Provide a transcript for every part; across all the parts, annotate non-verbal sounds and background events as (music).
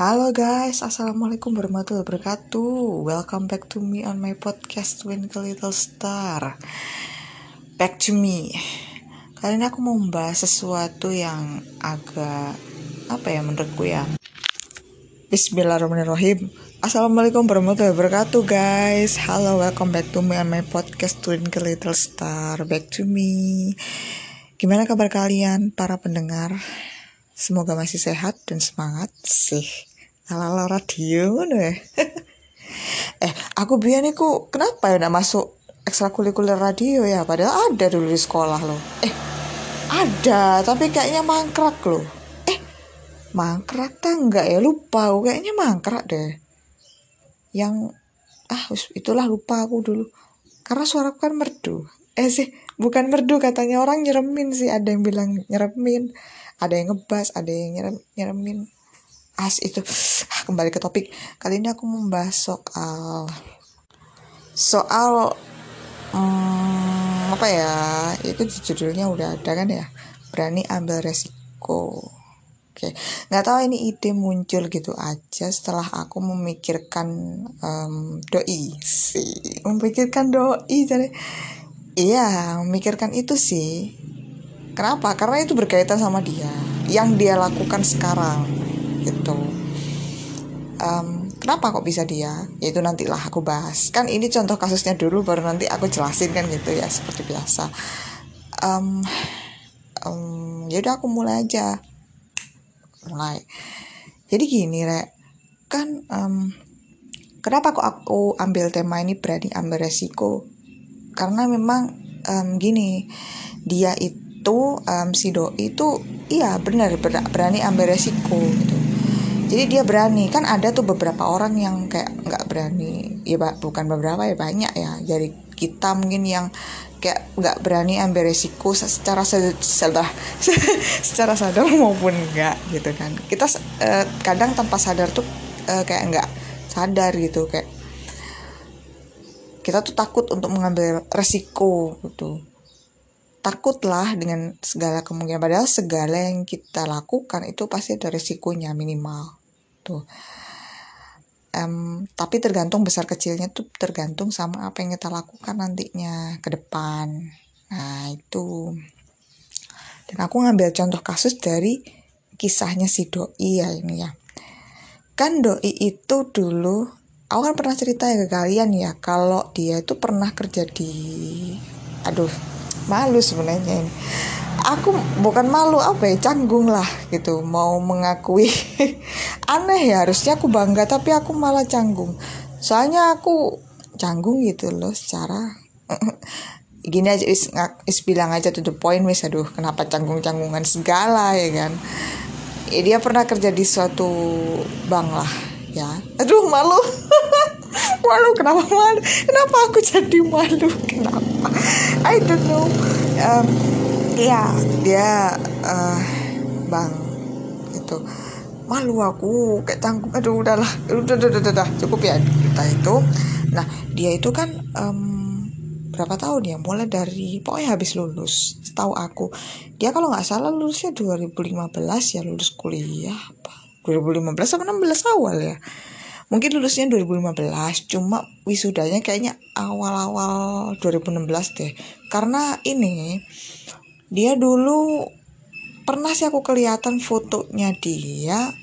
Halo guys, Assalamualaikum warahmatullahi wabarakatuh. Welcome back to me on my podcast Twinkle Little Star. Back to me. Kali ini aku mau membahas sesuatu yang agak Apa ya menurutku ya? Bismillahirrahmanirrahim. Assalamualaikum warahmatullahi wabarakatuh guys. Halo, welcome back to me on my podcast Twinkle Little Star. Back to me. Gimana kabar kalian para pendengar? Semoga masih sehat dan semangat sih. Ala radio ya. (laughs) eh, aku biar niku kenapa ya nak masuk ekstrakurikuler radio ya? Padahal ada dulu di sekolah loh. Eh, ada, tapi kayaknya mangkrak loh. Eh, mangkrak tak enggak ya? Lupa, kayaknya mangkrak deh. Yang ah itulah lupa aku dulu. Karena suara kan merdu. Eh sih, bukan merdu katanya orang nyeremin sih, ada yang bilang nyeremin ada yang ngebas ada yang nyerem nyeremin as itu. Ah, kembali ke topik. Kali ini aku membahas soal soal hmm, apa ya itu judulnya udah ada kan ya? Berani ambil resiko. Oke, nggak tahu ini ide muncul gitu aja setelah aku memikirkan um, doi sih, memikirkan doi jadi iya memikirkan itu sih. Kenapa? Karena itu berkaitan sama dia, yang dia lakukan sekarang, gitu. Um, kenapa kok bisa dia? Yaitu nantilah aku bahas. Kan ini contoh kasusnya dulu, baru nanti aku jelasin kan gitu ya, seperti biasa. Um, um, yaudah aku mulai aja, mulai. Jadi gini rek, kan um, kenapa kok aku ambil tema ini berani ambil resiko? Karena memang um, gini, dia itu itu um, si doi itu iya benar berani ambil resiko gitu jadi dia berani. Kan ada tuh beberapa orang yang kayak nggak berani. Ya bukan beberapa ya banyak ya. Dari kita mungkin yang kayak nggak berani ambil resiko secara sadar (laughs) secara sadar maupun enggak gitu kan. Kita uh, kadang tanpa sadar tuh uh, kayak nggak sadar gitu kayak kita tuh takut untuk mengambil resiko gitu. Takutlah dengan segala kemungkinan. Padahal segala yang kita lakukan itu pasti ada resikonya minimal tuh um, tapi tergantung besar kecilnya tuh tergantung sama apa yang kita lakukan nantinya ke depan. Nah itu. Dan aku ngambil contoh kasus dari kisahnya si doi ya ini ya. Kan doi itu dulu aku kan pernah cerita ya ke kalian ya kalau dia itu pernah kerja di aduh malu sebenarnya ini. Aku bukan malu apa ya canggung lah gitu mau mengakui. (laughs) Aneh ya harusnya aku bangga tapi aku malah canggung. Soalnya aku canggung gitu loh secara (laughs) gini aja is, is bilang aja to the point wis aduh kenapa canggung canggungan segala ya kan? Ya, dia pernah kerja di suatu bank lah ya. Aduh malu (laughs) malu kenapa malu? Kenapa aku jadi malu? Kenapa? I don't know. Um, ya dia uh, bang itu malu aku kayak tanggung aduh udahlah. Udah udah udah, udah, cukup ya kita itu. Nah dia itu kan um, berapa tahun ya? Mulai dari pokoknya habis lulus tahu aku. Dia kalau nggak salah lulusnya 2015 ya lulus kuliah apa? 2015 sama 16 awal ya mungkin lulusnya 2015 cuma wisudanya kayaknya awal-awal 2016 deh. Karena ini dia dulu pernah sih aku kelihatan fotonya dia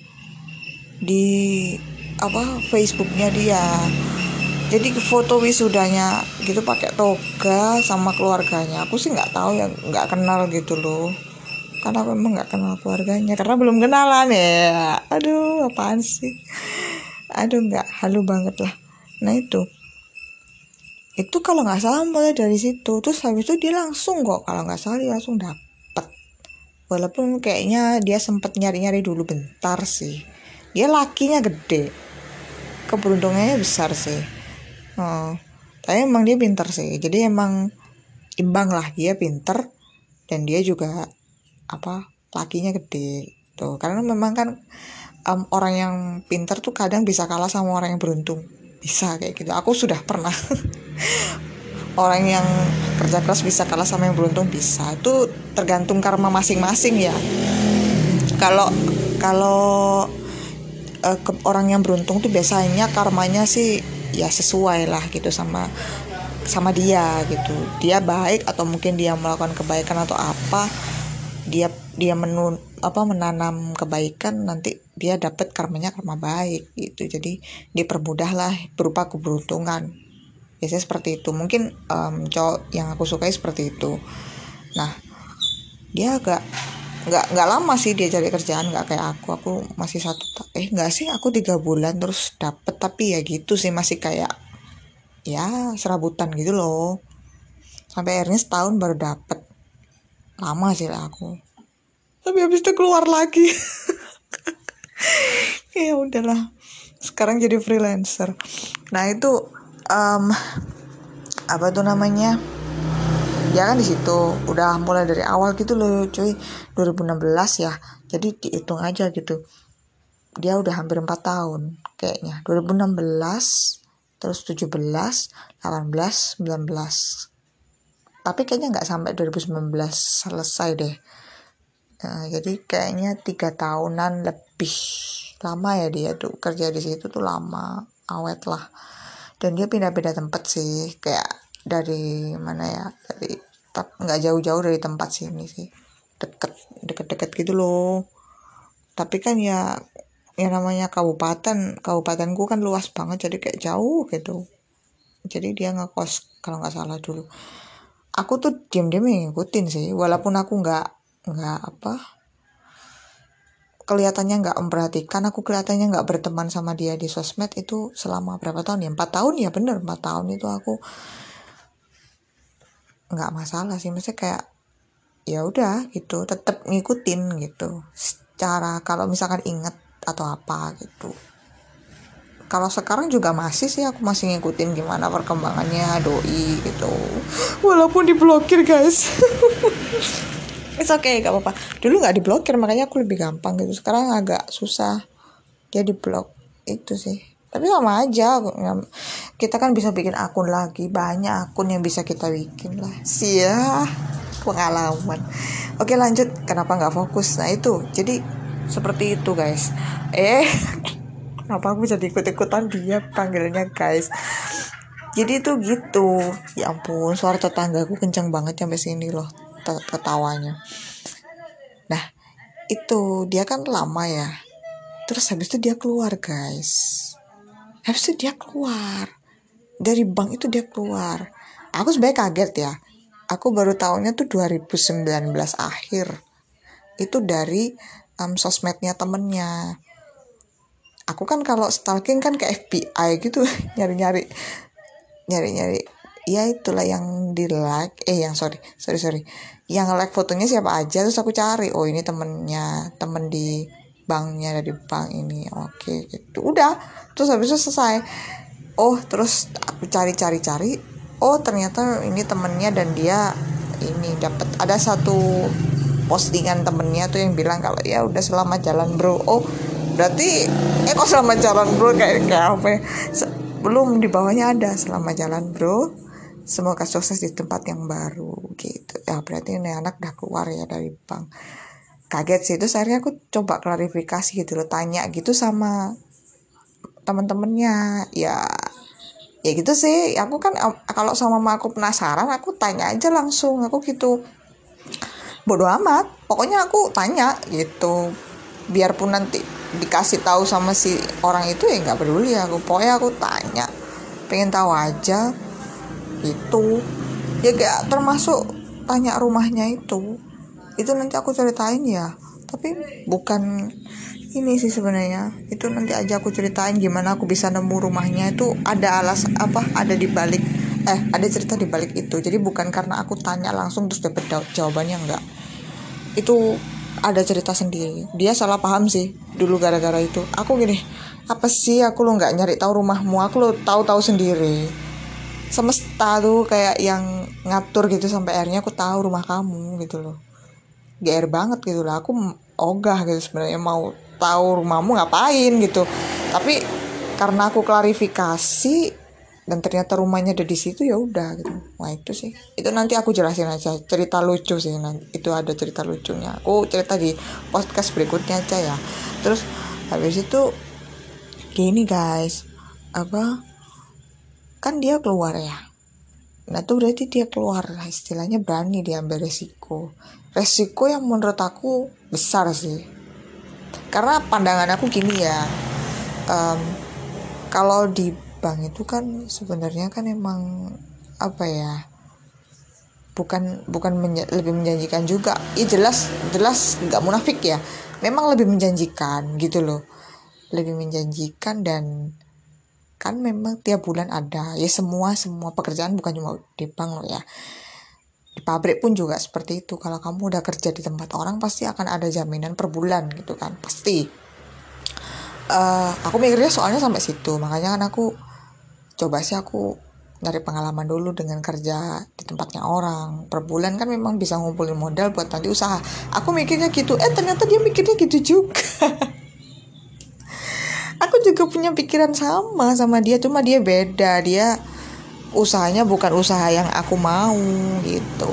di apa Facebooknya dia. Jadi foto wisudanya gitu pakai toga sama keluarganya. Aku sih nggak tahu ya nggak kenal gitu loh. Karena aku emang nggak kenal keluarganya karena belum kenalan ya. Aduh apaan sih aduh nggak halu banget lah. Nah itu. Itu kalau nggak salah mulai dari situ. Terus habis itu dia langsung kok. Kalau nggak salah dia langsung dapet. Walaupun kayaknya dia sempet nyari-nyari dulu bentar sih. Dia lakinya gede. Keberuntungannya besar sih. Oh, tapi emang dia pinter sih. Jadi emang imbang lah. Dia pinter dan dia juga apa lakinya gede. Tuh karena memang kan um, orang yang pinter tuh kadang bisa kalah sama orang yang beruntung. Bisa kayak gitu. Aku sudah pernah. (laughs) Orang yang kerja keras bisa kalah sama yang beruntung bisa. Itu tergantung karma masing-masing ya. Kalau kalau uh, orang yang beruntung tuh biasanya karmanya sih ya sesuai lah gitu sama sama dia gitu. Dia baik atau mungkin dia melakukan kebaikan atau apa dia dia menun apa menanam kebaikan nanti dia dapat karmanya karma baik gitu. Jadi dipermudah lah berupa keberuntungan. Biasanya seperti itu. Mungkin um, cowok yang aku sukai seperti itu. Nah dia agak nggak nggak lama sih dia cari kerjaan nggak kayak aku. Aku masih satu eh nggak sih aku tiga bulan terus dapet. Tapi ya gitu sih masih kayak ya serabutan gitu loh. Sampai akhirnya setahun baru dapet. Lama sih lah aku. Tapi habis itu keluar lagi (laughs) ya udahlah. Sekarang jadi freelancer. Nah itu um, apa tuh namanya? Dia kan di situ udah mulai dari awal gitu loh cuy. 2016 ya. Jadi dihitung aja gitu. Dia udah hampir 4 tahun kayaknya. 2016 terus 17 18 19 tapi kayaknya nggak sampai 2019 selesai deh nah, jadi kayaknya tiga tahunan lebih lama ya dia tuh kerja di situ tuh lama awet lah. Dan dia pindah-pindah tempat sih kayak dari mana ya dari nggak jauh-jauh dari tempat sini sih. Deket deket-deket gitu loh. Tapi kan ya yang namanya kabupaten kabupatenku kan luas banget jadi kayak jauh gitu. Jadi dia ngekos kalau nggak salah dulu. Aku tuh diem-diem ngikutin sih walaupun aku nggak nggak apa. Kelihatannya nggak memperhatikan aku kelihatannya nggak berteman sama dia di sosmed itu selama berapa tahun ya? Empat tahun ya bener empat tahun itu aku nggak masalah sih. Maksudnya kayak ya udah gitu tetap ngikutin gitu. Secara kalau misalkan inget atau apa gitu. Kalau sekarang juga masih sih aku masih ngikutin gimana perkembangannya doi gitu. Walaupun diblokir guys (laughs) It's okay, gak apa-apa. Dulu nggak diblokir, makanya aku lebih gampang gitu. Sekarang agak susah. Dia diblok. Itu sih. Tapi sama aja kita kan bisa bikin akun lagi. Banyak akun yang bisa kita bikin lah. Sia pengalaman. Oke lanjut. Kenapa nggak fokus? Nah itu. Jadi seperti itu guys. Eh (laughs) kenapa aku jadi ikut-ikutan dia panggilnya guys? Jadi itu gitu. Ya ampun suara tetangga aku kencang banget sampai sini loh ketawanya. Nah itu dia kan lama ya. Terus habis itu dia keluar guys. Habis itu dia keluar. Dari bank itu dia keluar. Aku sebenarnya kaget ya. Aku baru tahunya tuh 2019 akhir. Itu dari um, sosmednya temennya. Aku kan kalau stalking kan ke FBI gitu (laughs) nyari-nyari nyari-nyari ya itulah yang di like eh yang sorry sorry sorry. Yang like fotonya siapa aja terus aku cari. Oh ini temennya temen di banknya dari bank ini. Oke okay, gitu. Udah terus habis itu selesai. Oh terus aku cari cari cari. Oh ternyata ini temennya dan dia ini dapat ada satu postingan temennya tuh yang bilang kalau ya udah selamat jalan bro. Oh berarti eh kok selamat jalan bro? Kayak kayak apa ya? belum di bawahnya ada selamat jalan bro semoga sukses di tempat yang baru gitu. Ya berarti ini anak udah keluar ya dari bank. Kaget sih terus akhirnya aku coba klarifikasi gitu loh tanya gitu sama temen-temennya. Ya ya gitu sih. Aku kan kalau sama mama aku penasaran aku tanya aja langsung. Aku gitu bodoh amat. Pokoknya aku tanya gitu. Biarpun nanti dikasih tahu sama si orang itu ya nggak peduli aku. Pokoknya aku tanya pengen tahu aja itu. Ya gak termasuk tanya rumahnya itu. Itu nanti aku ceritain ya. Tapi bukan ini sih sebenarnya. Itu nanti aja aku ceritain gimana aku bisa nemu rumahnya itu ada alas apa ada di balik eh ada cerita di balik itu. Jadi bukan karena aku tanya langsung terus dapat jawabannya enggak. Itu ada cerita sendiri. Dia salah paham sih dulu gara-gara itu. Aku gini apa sih? Aku lo nggak nyari tahu rumahmu. Aku lo tahu-tahu sendiri semesta tuh kayak yang ngatur gitu sampai akhirnya aku tahu rumah kamu gitu loh. GR banget gitu lah aku ogah gitu sebenarnya mau tahu rumahmu ngapain gitu. Tapi karena aku klarifikasi dan ternyata rumahnya ada di situ ya udah gitu. Wah itu sih. Itu nanti aku jelasin aja. Cerita lucu sih nanti. Itu ada cerita lucunya. Aku cerita di podcast berikutnya aja ya. Terus habis itu gini guys. Apa kan dia keluar ya. Nah tuh berarti dia keluar. Istilahnya berani dia ambil resiko. Resiko yang menurut aku besar sih. Karena pandangan aku gini ya um, kalau di bank itu kan sebenarnya kan emang apa ya bukan bukan menja lebih menjanjikan juga. Ya jelas jelas nggak munafik ya. Memang lebih menjanjikan gitu loh. Lebih menjanjikan dan kan memang tiap bulan ada. Ya semua semua pekerjaan bukan cuma di bank loh ya. Di pabrik pun juga seperti itu. Kalau kamu udah kerja di tempat orang pasti akan ada jaminan per bulan gitu kan. Pasti. Uh, aku mikirnya soalnya sampai situ. Makanya kan aku coba sih aku dari pengalaman dulu dengan kerja di tempatnya orang. Per bulan kan memang bisa ngumpulin modal buat nanti usaha. Aku mikirnya gitu. Eh ternyata dia mikirnya gitu juga (laughs) aku juga punya pikiran sama sama dia cuma dia beda. Dia usahanya bukan usaha yang aku mau gitu.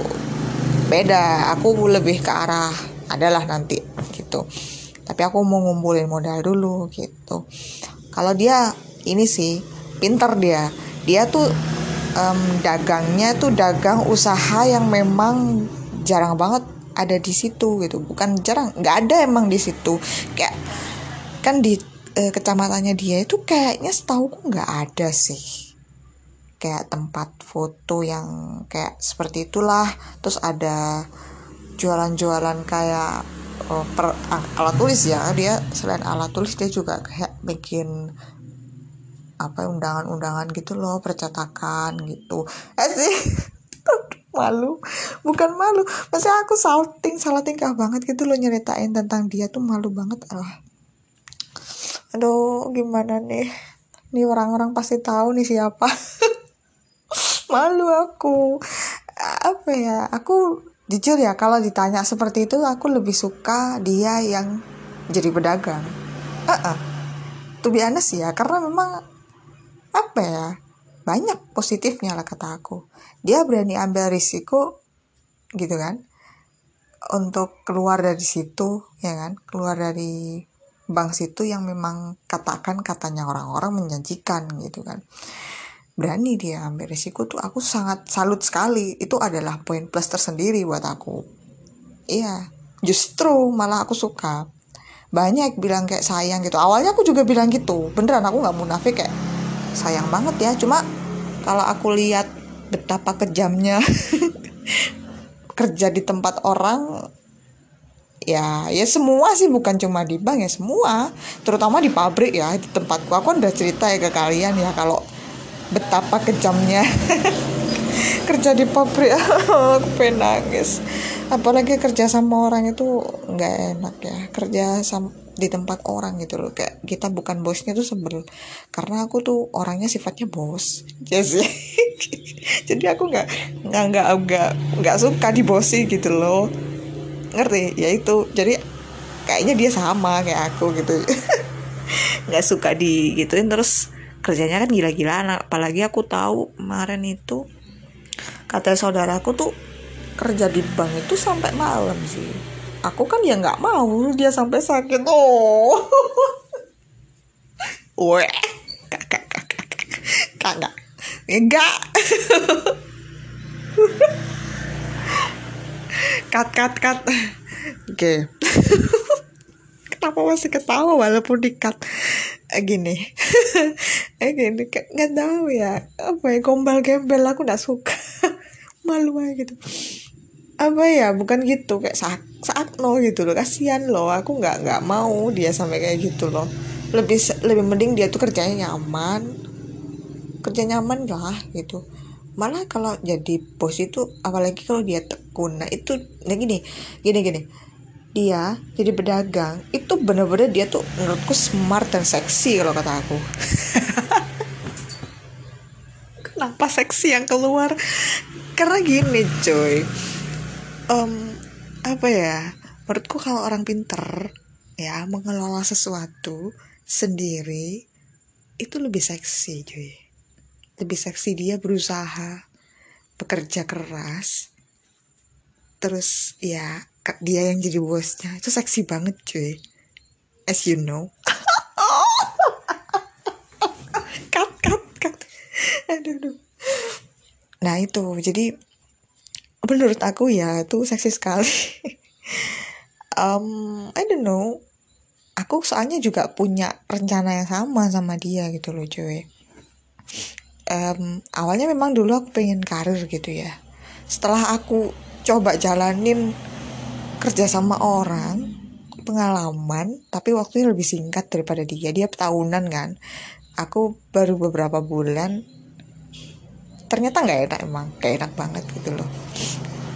Beda aku lebih ke arah adalah nanti gitu. Tapi aku mau ngumpulin modal dulu gitu. Kalau dia ini sih pinter dia. Dia tuh um, dagangnya tuh dagang usaha yang memang jarang banget ada di situ gitu. Bukan jarang nggak ada emang di situ. Kayak kan di eh, kecamatannya dia itu kayaknya setahu aku nggak ada sih. Kayak tempat foto yang kayak seperti itulah. Terus ada jualan-jualan kayak oh, per, alat tulis ya. Dia selain alat tulis dia juga kayak bikin apa undangan-undangan gitu loh percetakan gitu. Eh sih. (laughs) Malu. Bukan malu. Maksudnya aku salting salah tingkah banget gitu loh nyeritain tentang dia tuh malu banget. Ah aduh gimana nih? Nih orang-orang pasti tahu nih siapa. (laughs) Malu aku. Apa ya? Aku jujur ya kalau ditanya seperti itu aku lebih suka dia yang jadi pedagang. Uh -uh. tuh biasa sih ya karena memang apa ya? Banyak positifnya lah kata aku. Dia berani ambil risiko gitu kan? Untuk keluar dari situ ya kan? Keluar dari bank situ yang memang katakan katanya orang-orang menjanjikan gitu kan. Berani dia ambil risiko tuh aku sangat salut sekali. Itu adalah poin plus tersendiri buat aku. Iya justru malah aku suka. Banyak bilang kayak sayang gitu. Awalnya aku juga bilang gitu. Beneran aku nggak munafik kayak sayang banget ya. Cuma kalau aku lihat betapa kejamnya (laughs) kerja di tempat orang ya ya semua sih bukan cuma di bank ya semua. Terutama di pabrik ya di tempatku. Aku kan udah cerita ya ke kalian ya kalau betapa kejamnya (laughs) kerja di pabrik. (laughs) Aku pengen nangis. Apalagi kerja sama orang itu nggak enak ya. Kerja sama di tempat orang gitu loh. Kayak kita bukan bosnya tuh sebel. Karena aku tuh orangnya sifatnya bos. Yes (laughs) jadi aku nggak nggak nggak nggak suka dibosi gitu loh ngerti? Ya itu. Jadi kayaknya dia sama kayak aku gitu. (laughs) Nggak suka di gituin terus kerjanya kan gila-gilaan. Apalagi aku tahu kemarin itu kata saudaraku tuh kerja di bank itu sampai malam sih. Aku kan ya nggak mau dia sampai sakit. Oh. (laughs) Weh, kakak kakak kakak enggak (laughs) cut cut cut. Oke. (laughs) Kenapa masih ketawa walaupun di cut eh, gini. (laughs) Eh gini nggak tahu ya. Apa ya gombal gembel aku nggak suka. (laughs) Malu aja gitu. Apa ya bukan gitu kayak saat saat lo gitu loh. Kasihan lo aku nggak nggak mau dia sampai kayak gitu loh. Lebih lebih mending dia tuh kerjanya nyaman. Kerja nyaman lah gitu malah kalau jadi bos itu apalagi kalau dia tekun. Nah itu nah gini gini gini. Dia jadi pedagang itu bener-bener dia tuh menurutku smart dan seksi kalau kata aku. (laughs) Kenapa seksi yang keluar? Karena gini coy um, apa ya? Menurutku kalau orang pinter ya mengelola sesuatu sendiri itu lebih seksi cuy lebih seksi dia berusaha bekerja keras. Terus ya dia yang jadi bosnya. Itu seksi banget cuy. As you know. (laughs) Cut cut cut. Aduh, aduh. Nah itu. Jadi menurut aku ya itu seksi sekali. (laughs) Um, I don't know. Aku soalnya juga punya rencana yang sama sama dia gitu loh cuy um, awalnya memang dulu aku pengen karir gitu ya. Setelah aku coba jalanin kerja sama orang pengalaman tapi waktunya lebih singkat daripada dia. Dia tahunan kan. Aku baru beberapa bulan ternyata nggak enak emang kayak enak banget gitu loh.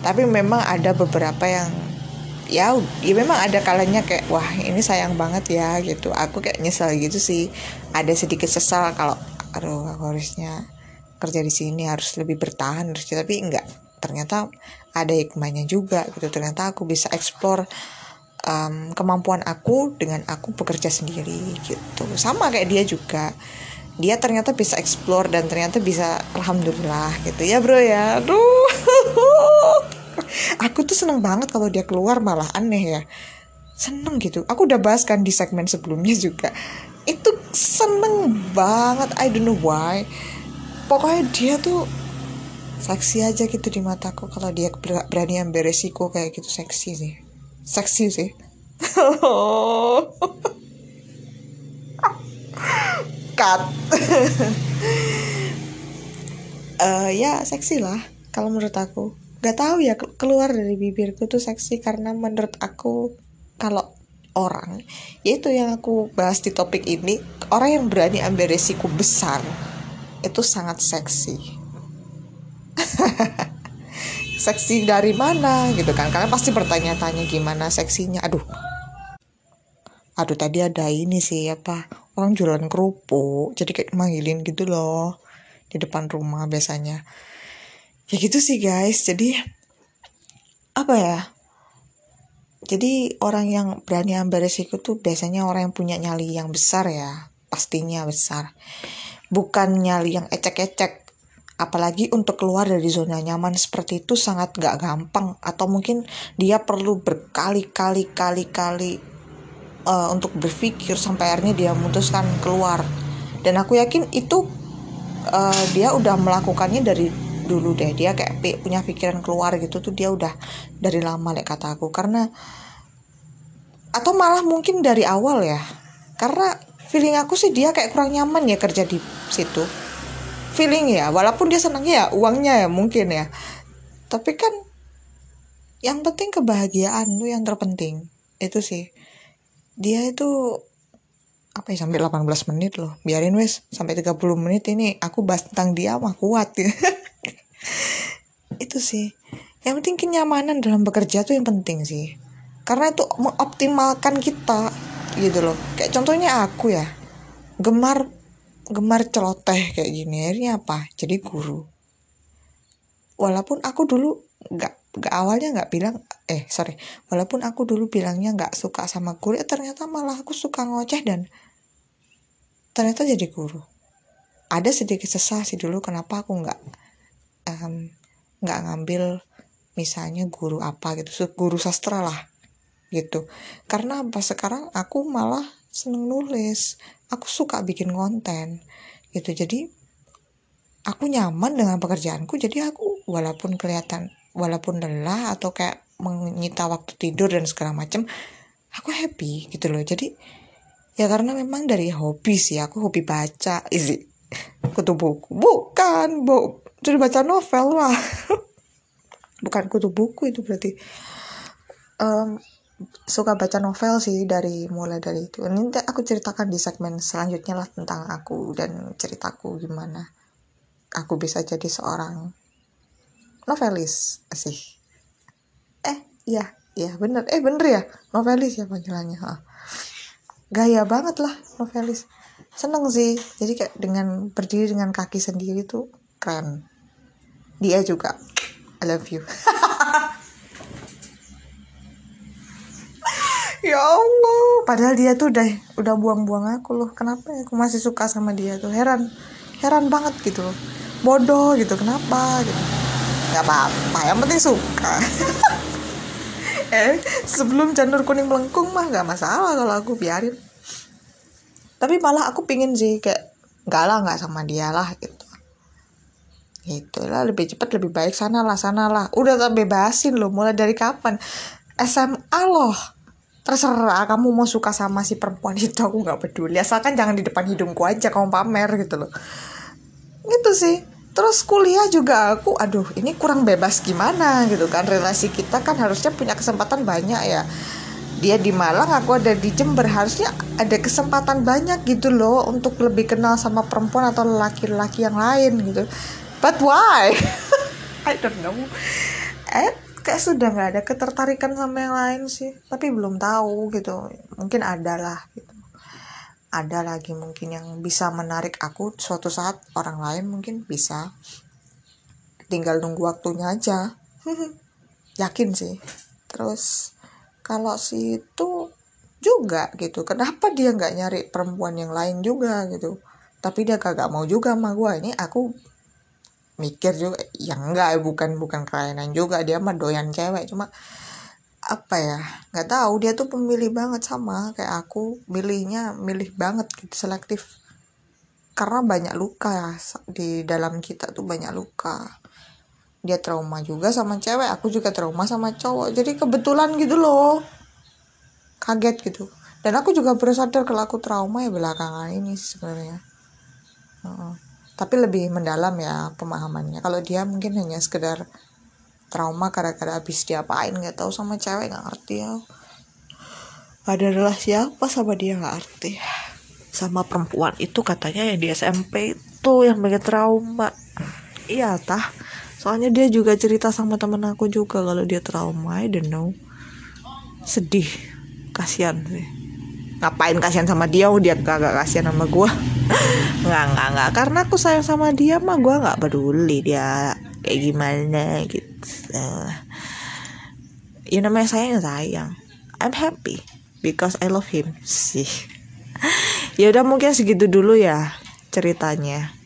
Tapi memang ada beberapa yang ya ya memang ada kalanya kayak wah ini sayang banget ya gitu. Aku kayak nyesel gitu sih. Ada sedikit sesal kalau aduh aku harusnya kerja di sini harus lebih bertahan harusnya tapi enggak ternyata ada hikmahnya juga gitu. Ternyata aku bisa explore um, kemampuan aku dengan aku bekerja sendiri gitu. Sama kayak dia juga. Dia ternyata bisa explore dan ternyata bisa alhamdulillah gitu. Ya bro ya. Aduh. (laughs) Aku tuh seneng banget kalau dia keluar malah aneh ya. Seneng gitu. Aku udah bahas kan di segmen sebelumnya juga itu seneng banget. I don't know why. Pokoknya dia tuh seksi aja gitu di mataku kalau dia berani ambil resiko kayak gitu. Seksi sih. Seksi sih. (laughs) Cut. Uh, (laughs) ya seksi lah kalau menurut aku. Gak tahu ya keluar dari bibirku tuh seksi karena menurut aku kalau orang yaitu yang aku bahas di topik ini orang yang berani ambil resiko besar itu sangat seksi. (laughs) Seksi dari mana gitu kan? Kalian pasti bertanya-tanya gimana seksinya. Aduh. Aduh tadi ada ini sih apa orang jualan kerupuk jadi kayak manggilin gitu loh di depan rumah biasanya. Ya gitu sih guys. Jadi apa ya jadi orang yang berani ambil resiko tuh biasanya orang yang punya nyali yang besar ya pastinya besar. Bukan nyali yang ecek-ecek apalagi untuk keluar dari zona nyaman seperti itu sangat gak gampang. Atau mungkin dia perlu berkali-kali kali-kali uh, untuk berpikir sampai akhirnya dia memutuskan keluar. Dan aku yakin itu uh, dia udah melakukannya dari dulu deh. Dia kayak punya pikiran keluar gitu tuh dia udah dari lama lek kata aku. Karena atau malah mungkin dari awal ya. Karena feeling aku sih dia kayak kurang nyaman ya kerja di situ. Feeling ya walaupun dia senangnya ya uangnya ya mungkin ya. Tapi kan yang penting kebahagiaan tuh yang terpenting. Itu sih. Dia itu apa ya sampai 18 menit loh. Biarin wes sampai 30 menit ini aku bahas tentang dia mah kuat. ya (laughs) itu sih. Yang penting kenyamanan dalam bekerja tuh yang penting sih. Karena itu mengoptimalkan kita gitu loh. Kayak contohnya aku ya. Gemar gemar celoteh kayak gini. Akhirnya apa? Jadi guru. Walaupun aku dulu nggak nggak awalnya nggak bilang eh sorry. Walaupun aku dulu bilangnya nggak suka sama guru ya ternyata malah aku suka ngoceh dan ternyata jadi guru. Ada sedikit sesah sih dulu kenapa aku nggak nggak um, ngambil misalnya guru apa gitu guru sastra lah gitu. Karena pas sekarang aku malah seneng nulis. Aku suka bikin konten gitu. Jadi aku nyaman dengan pekerjaanku jadi aku walaupun kelihatan walaupun lelah atau kayak menyita waktu tidur dan segala macam aku happy gitu loh. Jadi ya karena memang dari hobi sih aku hobi baca (laughs) isi kutu buku. Bukan bu jadi baca novel lah. (laughs) Bukan kutu buku itu berarti. Um, suka baca novel sih dari mulai dari itu. Ini aku ceritakan di segmen selanjutnya lah tentang aku dan ceritaku gimana aku bisa jadi seorang novelis sih. Eh iya iya bener. Eh bener ya novelis ya panggilannya gaya banget lah novelis seneng sih. Jadi kayak dengan berdiri dengan kaki sendiri tuh keren. Dia juga. I love you. (laughs) Ya Allah. Padahal dia tuh udah udah buang-buang aku loh. Kenapa ya? Aku masih suka sama dia tuh. Heran. Heran banget gitu loh. Bodoh gitu. Kenapa gitu? Nggak apa-apa. Yang penting suka. (laughs) Eh sebelum janur kuning melengkung mah nggak masalah kalau aku biarin tapi malah aku pingin sih kayak nggak lah nggak sama dia lah gitu. Gitu lah lebih cepat lebih baik sana lah sana lah. Udah tak bebasin loh mulai dari kapan? SMA loh. Terserah kamu mau suka sama si perempuan (laughs) itu aku nggak peduli. Asalkan jangan di depan hidungku aja kamu pamer gitu loh. Gitu sih. Terus kuliah juga aku aduh ini kurang bebas gimana gitu kan. Relasi kita kan harusnya punya kesempatan banyak ya dia di Malang aku ada di Jember. Harusnya ada kesempatan banyak gitu loh untuk lebih kenal sama perempuan atau laki-laki yang lain gitu. But why? I don't know. Eh kayak sudah nggak ada ketertarikan sama yang lain sih. Tapi belum tahu gitu. Mungkin ada lah gitu. Ada lagi mungkin yang bisa menarik aku. Suatu saat orang lain mungkin bisa. Tinggal nunggu waktunya aja. (laughs) Yakin sih. Terus kalau si itu juga gitu. Kenapa dia nggak nyari perempuan yang lain juga gitu? Tapi dia kagak mau juga sama gue ini aku mikir juga yang enggak bukan bukan kelainan juga. Dia mah doyan cewek. Cuma apa ya nggak tahu. Dia tuh pemilih banget sama kayak aku. Milihnya milih banget gitu selektif. Karena banyak luka ya di dalam kita tuh banyak luka dia trauma juga sama cewek aku juga trauma sama cowok. Jadi kebetulan gitu loh. Kaget gitu. Dan aku juga baru sadar kalau aku trauma ya belakangan ini sebenarnya. Uh -uh tapi lebih mendalam ya pemahamannya. Kalau dia mungkin hanya sekedar trauma gara-gara habis diapain nggak tahu sama cewek nggak ngerti ya. Ada relasi apa sama dia nggak ngerti. Sama perempuan itu katanya yang di SMP itu yang bikin trauma. Iya tah soalnya dia juga cerita sama temen aku juga kalau dia trauma I don't know. Sedih. Kasihan sih. Ngapain kasihan sama dia? Oh dia kagak kasihan sama gue (laughs) nggak nggak nggak. Karena aku sayang sama dia mah gue nggak peduli dia kayak gimana gitu. Ya namanya sayang sayang. I'm happy because I love him. Sih. (laughs) Ya udah mungkin segitu dulu ya ceritanya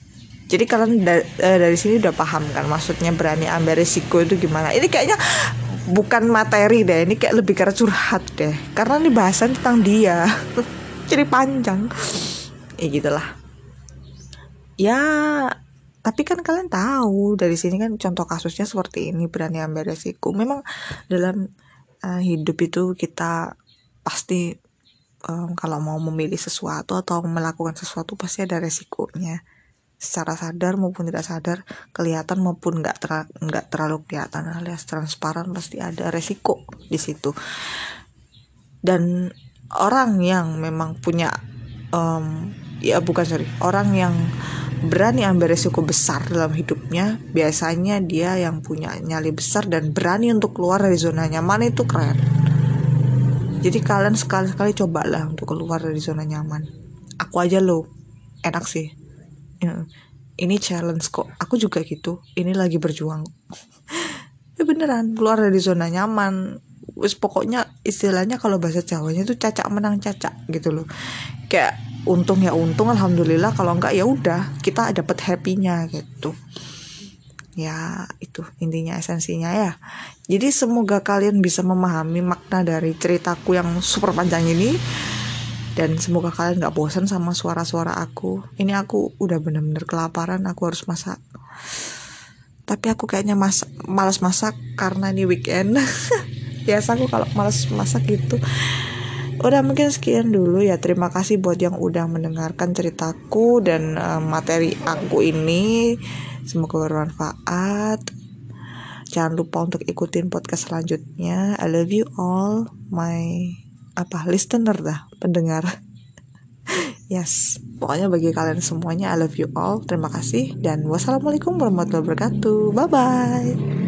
jadi kalian da uh, dari sini udah paham kan maksudnya berani ambil risiko itu gimana. Ini kayaknya bukan materi deh ini kayak lebih karena curhat deh. Karena ini bahasan tentang dia. (laughs) Jadi panjang. Ya gitulah. Ya tapi kan kalian tahu dari sini kan contoh kasusnya seperti ini berani ambil resiko memang dalam uh, hidup itu kita pasti um, kalau mau memilih sesuatu atau melakukan sesuatu pasti ada resikonya secara sadar maupun tidak sadar kelihatan maupun nggak ter nggak terlalu kelihatan alias transparan pasti ada resiko di situ. Dan orang yang memang punya um, ya bukan sorry orang yang berani ambil resiko besar dalam hidupnya biasanya dia yang punya nyali besar dan berani untuk keluar dari zona nyaman itu keren. Jadi kalian sekali-sekali cobalah untuk keluar dari zona nyaman. Aku aja lo enak sih ya, ini challenge kok. Aku juga gitu. Ini lagi berjuang. (laughs) Ya beneran keluar dari zona nyaman. Wis pokoknya istilahnya kalau bahasa Jawanya itu cacak menang cacak gitu loh. Kayak untung ya untung alhamdulillah. Kalau enggak ya udah kita dapat happynya gitu. Ya itu intinya esensinya ya. Jadi semoga kalian bisa memahami makna dari ceritaku yang super panjang ini dan semoga kalian nggak bosan sama suara-suara aku ini aku udah bener-bener kelaparan aku harus masak tapi aku kayaknya mas malas masak karena ini weekend (laughs) biasa aku kalau malas masak gitu Udah mungkin sekian dulu ya. Terima kasih buat yang udah mendengarkan ceritaku dan uh, materi aku ini. Semoga bermanfaat. Jangan lupa untuk ikutin podcast selanjutnya. I love you all my apa listener dah, pendengar. yes, pokoknya bagi kalian semuanya I love you all. Terima kasih dan wassalamualaikum warahmatullahi wabarakatuh. Bye bye.